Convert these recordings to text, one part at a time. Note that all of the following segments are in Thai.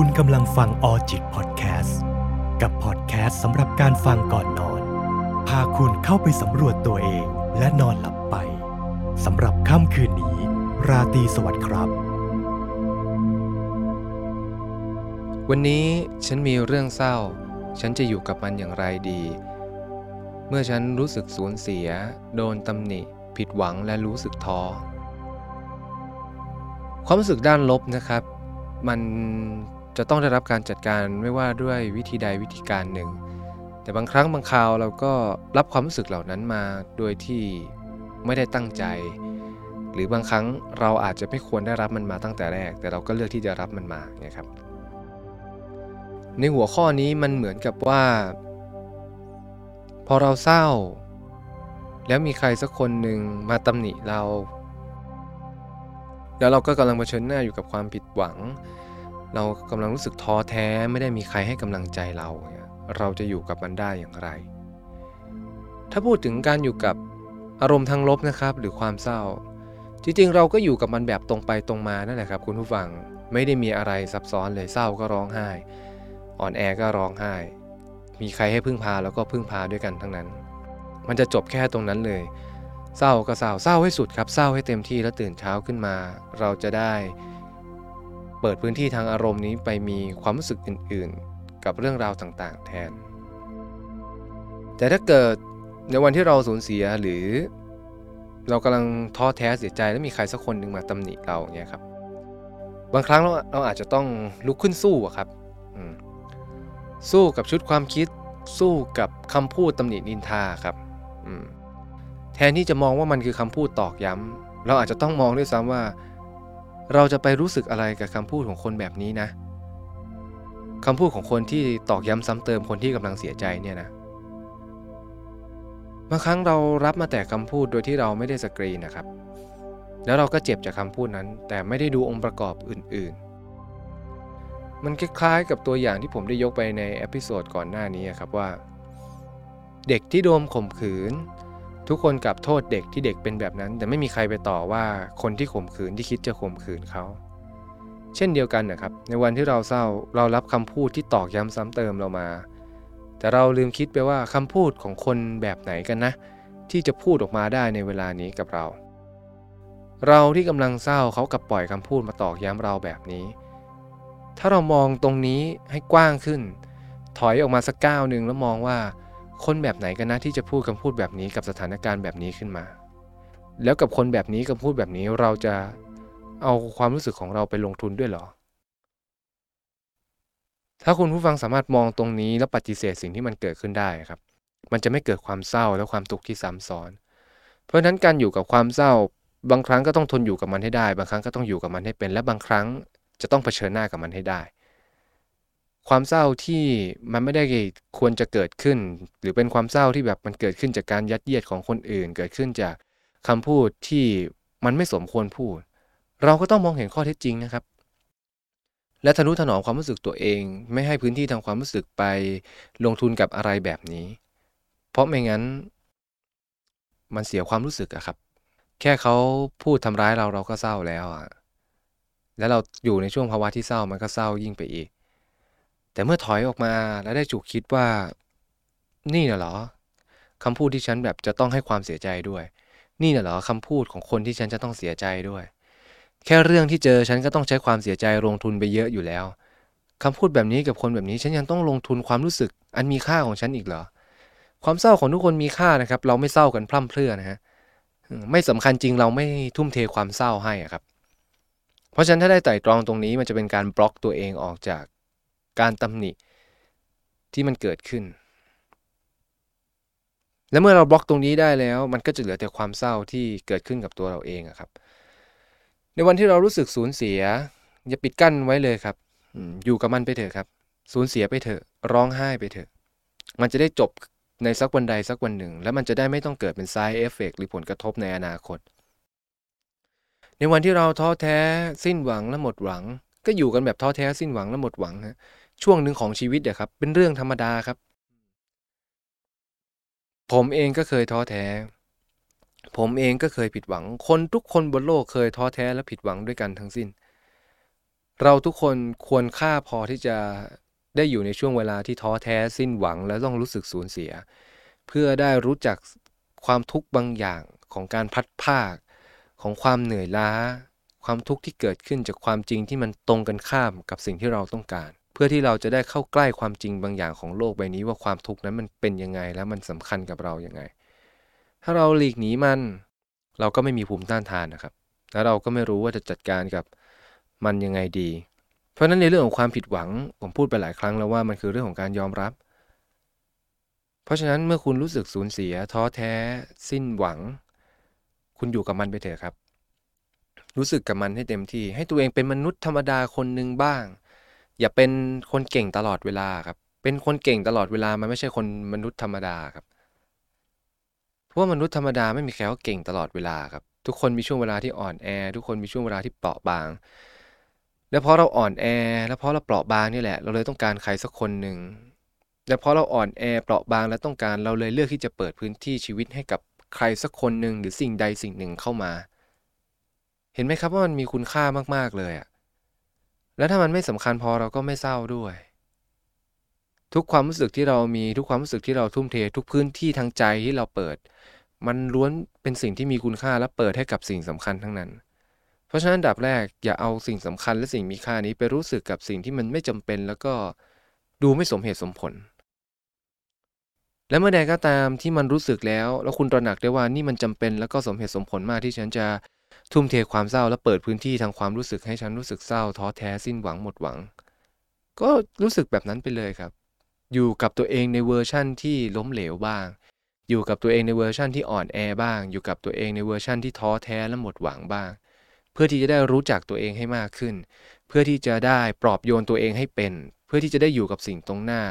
คุณกำลังฟังออจิตพอดแคสต์กับพอดแคสต์สำหรับการฟังก่อนนอน พาคุณเข้าไปสำรวจตัวเองและนอนหลับไปสำหรับค่ำคืนนี้ ราตรีสวัสดิ์ครับ วันนี้ฉันมีเรื่องเศร้า ฉันจะอยู่กับมันอย่างไรดี เมื่อฉันรู้สึกสูญเสีย โดนตำหนิ ผิดหวังและรู้สึกท้อความรู้สึกด้านลบนะครับ มัน จะต้องได้รับการจัดการไม่ว่าด้วยวิธีใดวิธีการหนึ่ง แต่บางครั้งบางคราวเราก็รับความรู้สึกเหล่านั้นมาโดยที่ไม่ได้ตั้งใจ หรือบางครั้งเราอาจจะไม่ควรได้รับมันมาตั้งแต่แรก แต่เราก็เลือกที่จะรับมันมาไงครับ ในหัวข้อนี้มันเหมือนกับว่า พอเราเศร้า แล้วมีใครสักคนหนึ่งมาตำหนิเรา แล้วเราก็กำลังเผชิญหน้าอยู่กับความผิดหวัง เรากำลังรู้สึกท้อแท้ไม่ได้มีใครให้กำลังใจเรา เราจะอยู่กับมันได้อย่างไร ถ้าพูดถึงการอยู่กับอารมณ์ทางลบนะครับ หรือความเศร้า จริงๆ เราก็อยู่กับมันแบบตรงไปตรงมานั่นแหละครับ คุณผู้ฟังไม่ได้มีอะไรซับซ้อนเลยเศร้าก็ร้องไห้ อ่อนแอก็ร้องไห้ มีใครให้พึ่งพาแล้วก็พึ่งพาด้วยกันทั้งนั้น มันจะจบแค่ตรงนั้นเลย เศร้าก็เศร้าเศร้าให้สุดครับเศร้าให้เต็มที่แล้วตื่นเช้าขึ้นมา เราจะได้ เปิดพื้นที่ทางอารมณ์นี้ไปมีความรู้สึกอื่นๆ กับเรื่องราวต่างๆ แทน แต่ถ้าเกิดในวันที่เราสูญเสียหรือ เรากำลังท้อแท้เสียใจแล้วมีใครสักคนหนึ่งมาตำหนิเราเนี่ยครับ บางครั้งเราเราอาจจะต้องลุกขึ้นสู้อะครับสู้กับชุดความคิด สู้กับคำพูดตำหนินินทาครับแทนที่จะมองว่ามันคือคำพูดตอกย้ำเราอาจจะต้องมองด้วยซ้ำว่า เราจะไปรู้สึกอะไรกับคำพูดของคนแบบนี้นะคำพูดของคนที่ตอกย้ำซ้ำเติมคนที่กำลังเสียใจเนี่ยนะบางครั้งเรารับมาแต่คำพูดโดยที่เราไม่ได้สกรีนนะครับ แล้วเราก็เจ็บจากคำพูดนั้น แต่ไม่ได้ดูองค์ประกอบอื่น ๆ มันคล้ายๆกับตัวอย่างที่ผมได้ยกไปใน episode ก่อนหน้านี้ครับว่า เด็กที่โดนข่มขืน ทุกคนกลับโทษเด็กที่เด็กเป็นแบบนั้น แต่ไม่มีใครไปต่อว่าคนที่ข่มขืนที่คิดจะข่มขืนเขา เช่นเดียวกันนะครับ ในวันที่เราเศร้าเรารับคำพูดที่ตอกย้ำซ้ำเติมเรามา แต่เราลืมคิดไปว่าคำพูดของคนแบบไหนกันนะ ที่จะพูดออกมาได้ในเวลานี้กับเรา เราที่กำลังเศร้าเขากับปล่อยคำพูดมาตอกย้ำเราแบบนี้ ถ้าเรามองตรงนี้ให้กว้างขึ้น ถอยออกมาสักก้าวหนึ่งแล้วมองว่า คนแบบไหนกันนะที่จะพูดคำพูดแบบนี้กับสถานการณ์แบบนี้ขึ้นมา แล้วกับคนแบบนี้คำพูดแบบนี้เราจะเอาความรู้สึกของเราไปลงทุนด้วยเหรอ ถ้าคุณผู้ฟังสามารถมองตรงนี้แล้วปฏิเสธสิ่งที่มันเกิดขึ้นได้ครับ มันจะไม่เกิดความเศร้าและความทุกข์ที่ซ้ำซ้อน เพราะฉะนั้นการอยู่กับความเศร้า บางครั้งก็ต้องทนอยู่กับมันให้ได้ บางครั้งก็ต้องอยู่กับมันให้เป็น และบางครั้งจะต้องเผชิญหน้ากับมันให้ได้ ความเศร้าที่มันไม่ได้ควรจะเกิดขึ้น หรือเป็นความเศร้าที่แบบมันเกิดขึ้นจากการยัดเยียดของคนอื่น เกิดขึ้นจากคำพูดที่มันไม่สมควรพูด เราก็ต้องมองเห็นข้อเท็จจริงนะครับ และทนุถนอมความรู้สึกตัวเอง ไม่ให้พื้นที่ทางความรู้สึกไปลงทุนกับอะไรแบบนี้ เพราะไม่งั้น มันเสียความรู้สึกอะครับ แค่เขาพูดทำร้ายเราเราก็เศร้าแล้วอะแล้วเราอยู่ในช่วงภาวะที่เศร้ามันก็เศร้ายิ่งไปอีก แต่เมื่อถอยออกมาแล้วได้จุกคิดว่า นี่น่ะเหรอคำพูดที่ฉันแบบจะต้องให้ความเสียใจด้วย นี่น่ะเหรอคำพูดของคนที่ฉันจะต้องเสียใจด้วย แค่เรื่องที่เจอฉันก็ต้องใช้ความเสียใจลงทุนไปเยอะอยู่แล้วคำพูดแบบนี้กับคนแบบนี้ฉันยังต้องลงทุนความรู้สึก อันมีค่าของฉันอีกเหรอ ความเศร้าของทุกคนมีค่านะครับ เราไม่เศร้ากันพร่ำเพรื่อนะฮะไม่สำคัญจริงเราไม่ทุ่มเทความเศร้าให้ครับ เพราะฉะนั้นถ้าได้ไต่ตรองตรงนี้มันจะเป็นการบล็อกตัวเองออกจาก การตำหนิที่มันเกิดขึ้น และเมื่อเราบล็อกตรงนี้ได้แล้ว มันก็จะเหลือแต่ความเศร้าที่เกิดขึ้นกับตัวเราเองครับ ในวันที่เรารู้สึกสูญเสีย อย่าปิดกั้นไว้เลยครับ อยู่กับมันไปเถอะครับ สูญเสียไปเถอะ ร้องไห้ไปเถอะ มันจะได้จบในสักวันใดสักวันหนึ่ง แล้วมันจะได้ไม่ต้องเกิดเป็น side effect หรือผลกระทบในอนาคต ในวันที่เราท้อแท้สิ้นหวังและหมดหวัง ก็อยู่กันแบบท้อแท้สิ้นหวังและหมดหวังฮะ ช่วงหนึ่งของชีวิตอะครับ เป็นเรื่องธรรมดาครับ ผมเองก็เคยท้อแท้ ผมเองก็เคยผิดหวัง คนทุกคนบนโลกเคยท้อแท้และผิดหวังด้วยกันทั้งสิ้น เราทุกคนควรค่าพอที่จะได้อยู่ในช่วงเวลาที่ท้อแท้สิ้นหวังและต้องรู้สึกสูญเสีย เพื่อได้รู้จักความทุกข์บางอย่างของการพัดภาค ของความเหนื่อยล้า ความทุกข์ที่เกิดขึ้นจากความจริงที่มันตรงกันข้ามกับสิ่งที่เราต้องการ เพื่อที่เราจะได้เข้าใกล้ความจริงบางอย่างของโลกใบนี้ว่าความทุกข์นั้นมันเป็นยังไงและมันสำคัญกับเราอยัางไง ถ้าเราหลีกหนีมัน เราก็ไม่มีภูมิต้านทานนะครับ แล้วเราก็ไม่รู้ว่าจะจัดการกับมันยังไงดี เพราะนั้นในเรื่องของความผิดหวังผมพูดไปหลายครั้งแล้วว่ามันคือเรื่องของการยอมรับ เพราะฉะนั้นเมื่อคุณรู้สึกสูญเสีย ท้อแท้ สิ้นหวัง คุณอยู่กับมันไปเถอะครับ รู้สึกกับมันให้เต็มที่ ให้ตัวเองเป็นมนุษย์ธรรมดาคนหนึ่งบ้าง อย่าเป็นคนเก่งตลอดเวลาครับ เป็นคนเก่งตลอดเวลามันไม่ใช่คนมนุษย์ธรรมดาครับเพราะมนุษย์ธรรมดาไม่มีใครว่าเก่งตลอดเวลาครับ ทุกคนมีช่วงเวลาที่อ่อนแอ ทุกคนมีช่วงเวลาที่เปราะบาง แล้วเพราะเราอ่อนแอ แล้วเพราะเราเปราะบางนี่แหละ เราเลยต้องการใครสักคนหนึ่งและเพราะเราอ่อนแอเปราะบางและต้องการเราเลยเลือกที่จะเปิดพื้นที่ชีวิตให้กับใครสักคนหนึ่งหรือสิ่งใดสิ่งหนึ่งเข้ามา เห็นไหมครับว่ามันมีคุณค่ามากๆเลยอะ แล้วถ้ามันไม่สำคัญพอเราก็ไม่เศร้าด้วย ทุกความรู้สึกที่เรามีทุกความรู้สึกที่เราทุ่มเท ทุกพื้นที่ทางใจที่เราเปิด มันล้วนเป็นสิ่งที่มีคุณค่าและเปิดให้กับสิ่งสำคัญทั้งนั้น เพราะฉะนั้นดับแรกอย่าเอาสิ่งสำคัญและสิ่งมีค่านี้ไปรู้สึกกับสิ่งที่มันไม่จำเป็นแล้วก็ดูไม่สมเหตุสมผล และเมื่อใดก็ตามที่มันรู้สึกแล้ว แล้วคุณตระหนักได้ว่านี่มันจำเป็นแล้วก็สมเหตุสมผลมากที่ฉันจะ ทุ่มเทความเศร้าและเปิดพื้นที่ทางความรู้สึกให้ฉันรู้สึกเศร้าท้อแท้สิ้นหวังหมดหวัง ก็รู้สึกแบบนั้นไปเลยครับ อยู่กับตัวเองในเวอร์ชั่นที่ล้มเหลวบ้าง อยู่กับตัวเองในเวอร์ชั่นที่อ่อนแอบ้าง อยู่กับตัวเองในเวอร์ชั่นที่ท้อแท้และหมดหวังบ้าง เพื่อที่จะได้รู้จักตัวเองให้มากขึ้น เพื่อที่จะได้ปลอบโยนตัวเองให้เป็น เพื่อที่จะได้อยู่กับสิ่งตรงหน้า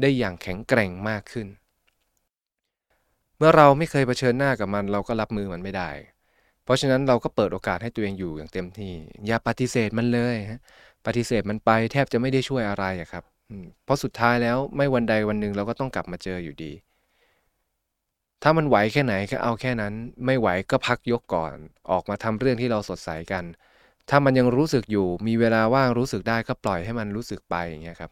ได้อย่างแข็งแกร่งมากขึ้น เมื่อเราไม่เคยเผชิญหน้ากับมันเราก็รับมือมันไม่ได้ เพราะฉะนั้นเราก็เปิดโอกาสให้ตัวเองอยู่อย่างเต็มที่ อย่าปฏิเสธมันเลยฮะปฏิเสธมันไปแทบจะไม่ได้ช่วยอะไรครับเพราะสุดท้ายแล้วไม่วันใดวันหนึ่งเราก็ต้องกลับมาเจออยู่ดี ถ้ามันไหวแค่ไหนก็เอาแค่นั้น ไม่ไหวก็พักยกก่อน ออกมาทำเรื่องที่เราสดใสกัน ถ้ามันยังรู้สึกอยู่ มีเวลาว่างรู้สึกได้ก็ปล่อยให้มันรู้สึกไปอย่างเงี้ยครับ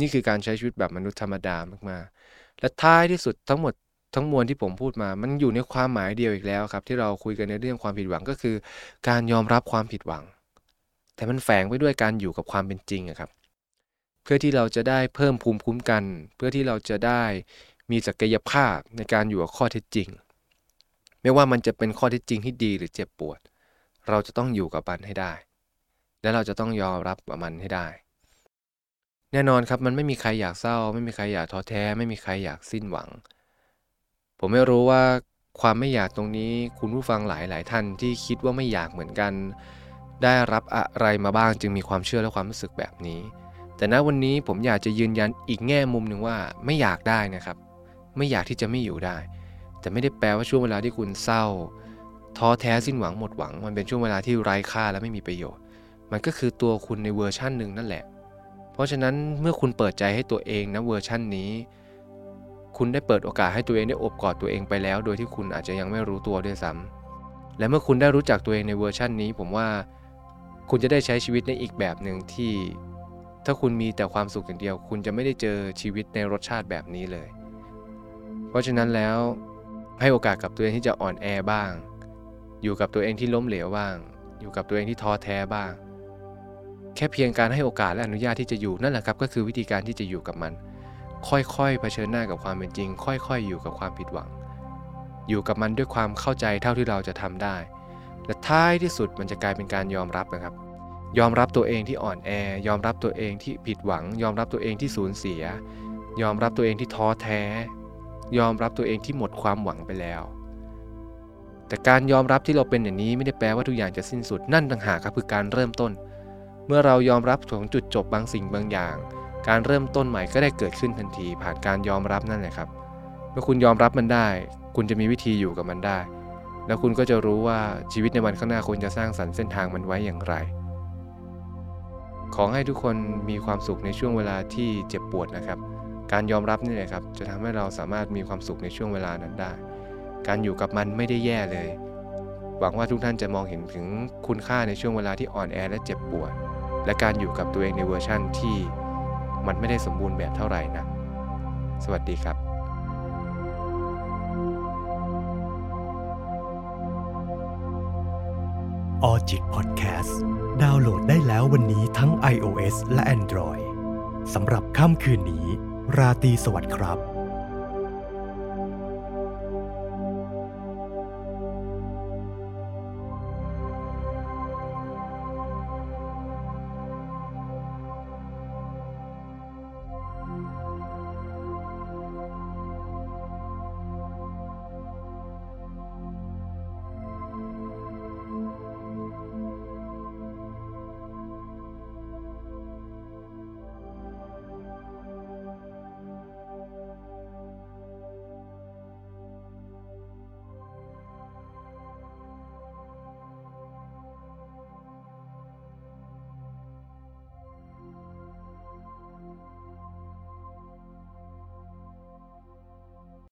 นี่คือการใช้ชีวิตแบบมนุษย์ธรรมดามากๆและท้ายที่สุดทั้งหมด ทั้งมวลที่ผมพูดมา มันอยู่ในความหมายเดียวอีกแล้วครับ ที่เราคุยกันในเรื่องความผิดหวังก็คือ การยอมรับความผิดหวัง แต่มันแฝงไปด้วยการอยู่กับความเป็นจริงครับ เพื่อที่เราจะได้เพิ่มภูมิคุ้มกัน เพื่อที่เราจะได้มีศักยภาพในการอยู่กับข้อเท็จจริง ไม่ว่ามันจะเป็นข้อเท็จจริงที่ดีหรือเจ็บปวด เราจะต้องอยู่กับมันให้ได้ และเราจะต้องยอมรับกับมันให้ได้แน่นอนครับมันไม่มีใครอยากเศร้า ไม่มีใครอยากท้อแท้ ไม่มีใครอยากสิ้นหวัง ผมไม่รู้ว่าความไม่อยากตรงนี้คุณผู้ฟังหลายหลายท่านที่คิดว่าไม่อยากเหมือนกัน ได้รับอะไรมาบ้างจึงมีความเชื่อและความรู้สึกแบบนี้ แต่ณวันนี้ผมอยากจะยืนยันอีกแง่มุมหนึ่งว่าไม่อยากได้นะครับ ไม่อยากที่จะไม่อยู่ได้ แต่ไม่ได้แปลว่าช่วงเวลาที่คุณเศร้าท้อแท้สิ้นหวังหมดหวัง มันเป็นช่วงเวลาที่ไร้ค่าและไม่มีประโยชน์ มันก็คือตัวคุณในเวอร์ชั่นหนึ่งนั่นแหละ เพราะฉะนั้นเมื่อคุณเปิดใจให้ตัวเอง ณ เวอร์ชั่นนี้ คุณได้เปิดโอกาสให้ตัวเองได้โอบกอดตัวเองไปแล้ว โดยที่คุณอาจจะยังไม่รู้ตัวด้วยซ้ำและเมื่อคุณได้รู้จักตัวเองในเวอร์ชั่นนี้ ผมว่าคุณจะได้ใช้ชีวิตในอีกแบบหนึ่งที่ ถ้าคุณมีแต่ความสุขอย่างเดียว คุณจะไม่ได้เจอชีวิตในรสชาติแบบนี้เลย เพราะฉะนั้นแล้วให้โอกาสกับตัวเองที่จะอ่อนแอบ้าง อยู่กับตัวเองที่ล้มเหลวบ้าง อยู่กับตัวเองที่ท้อแท้บ้าง แค่เพียงการให้โอกาสและอนุญาตที่จะอยู่นั่นแหละครับ ก็คือวิธีการที่จะอยู่กับมัน ค่อยๆเผชิญหน้ากับความเป็นจริง ค่อยๆ อยู่กับความผิดหวัง อยู่กับมันด้วยความเข้าใจเท่าที่เราจะทำได้ และท้ายที่สุดมันจะกลายเป็นการยอมรับนะครับ ยอมรับตัวเองที่อ่อนแอ ยอมรับตัวเองที่ผิดหวัง ยอมรับตัวเองที่สูญเสีย ยอมรับตัวเองที่ท้อแท้ ยอมรับตัวเองที่หมดความหวังไปแล้ว แต่การยอมรับที่เราเป็นอย่างนี้ไม่ได้แปลว่าทุกอย่างจะสิ้นสุดนั่นต่างหากครับคือการเริ่มต้น เมื่อเรายอมรับถึงจุดจบบางสิ่งบางอย่าง การเริ่มต้นใหม่ก็ได้เกิดขึ้นทันที ผ่านการยอมรับนั่นแหละครับ เมื่อคุณยอมรับมันได้ คุณจะมีวิธีอยู่กับมันได้ แล้วคุณก็จะรู้ว่าชีวิตในวันข้างหน้าคุณจะสร้างสรรค์เส้นทางมันไว้อย่างไร ขอให้ทุกคนมีความสุขในช่วงเวลาที่เจ็บปวดนะครับ การยอมรับนี่แหละครับ จะทำให้เราสามารถมีความสุขในช่วงเวลานั้นได้ การอยู่กับมันไม่ได้แย่เลยหวังว่าทุกท่านจะมองเห็นถึงคุณค่าในช่วงเวลาที่อ่อนแอและเจ็บปวด และการอยู่กับตัวเองในเวอร์ชั่นที่ มันไม่ได้สมบูรณ์แบบเท่าไหร่นะ สวัสดีครับออจิตพอดแคสต์ดาวน์โหลดได้แล้ววันนี้ทั้ง iOS และ Android สำหรับค่ำคืนนี้ ราตรีสวัสดิ์ครับ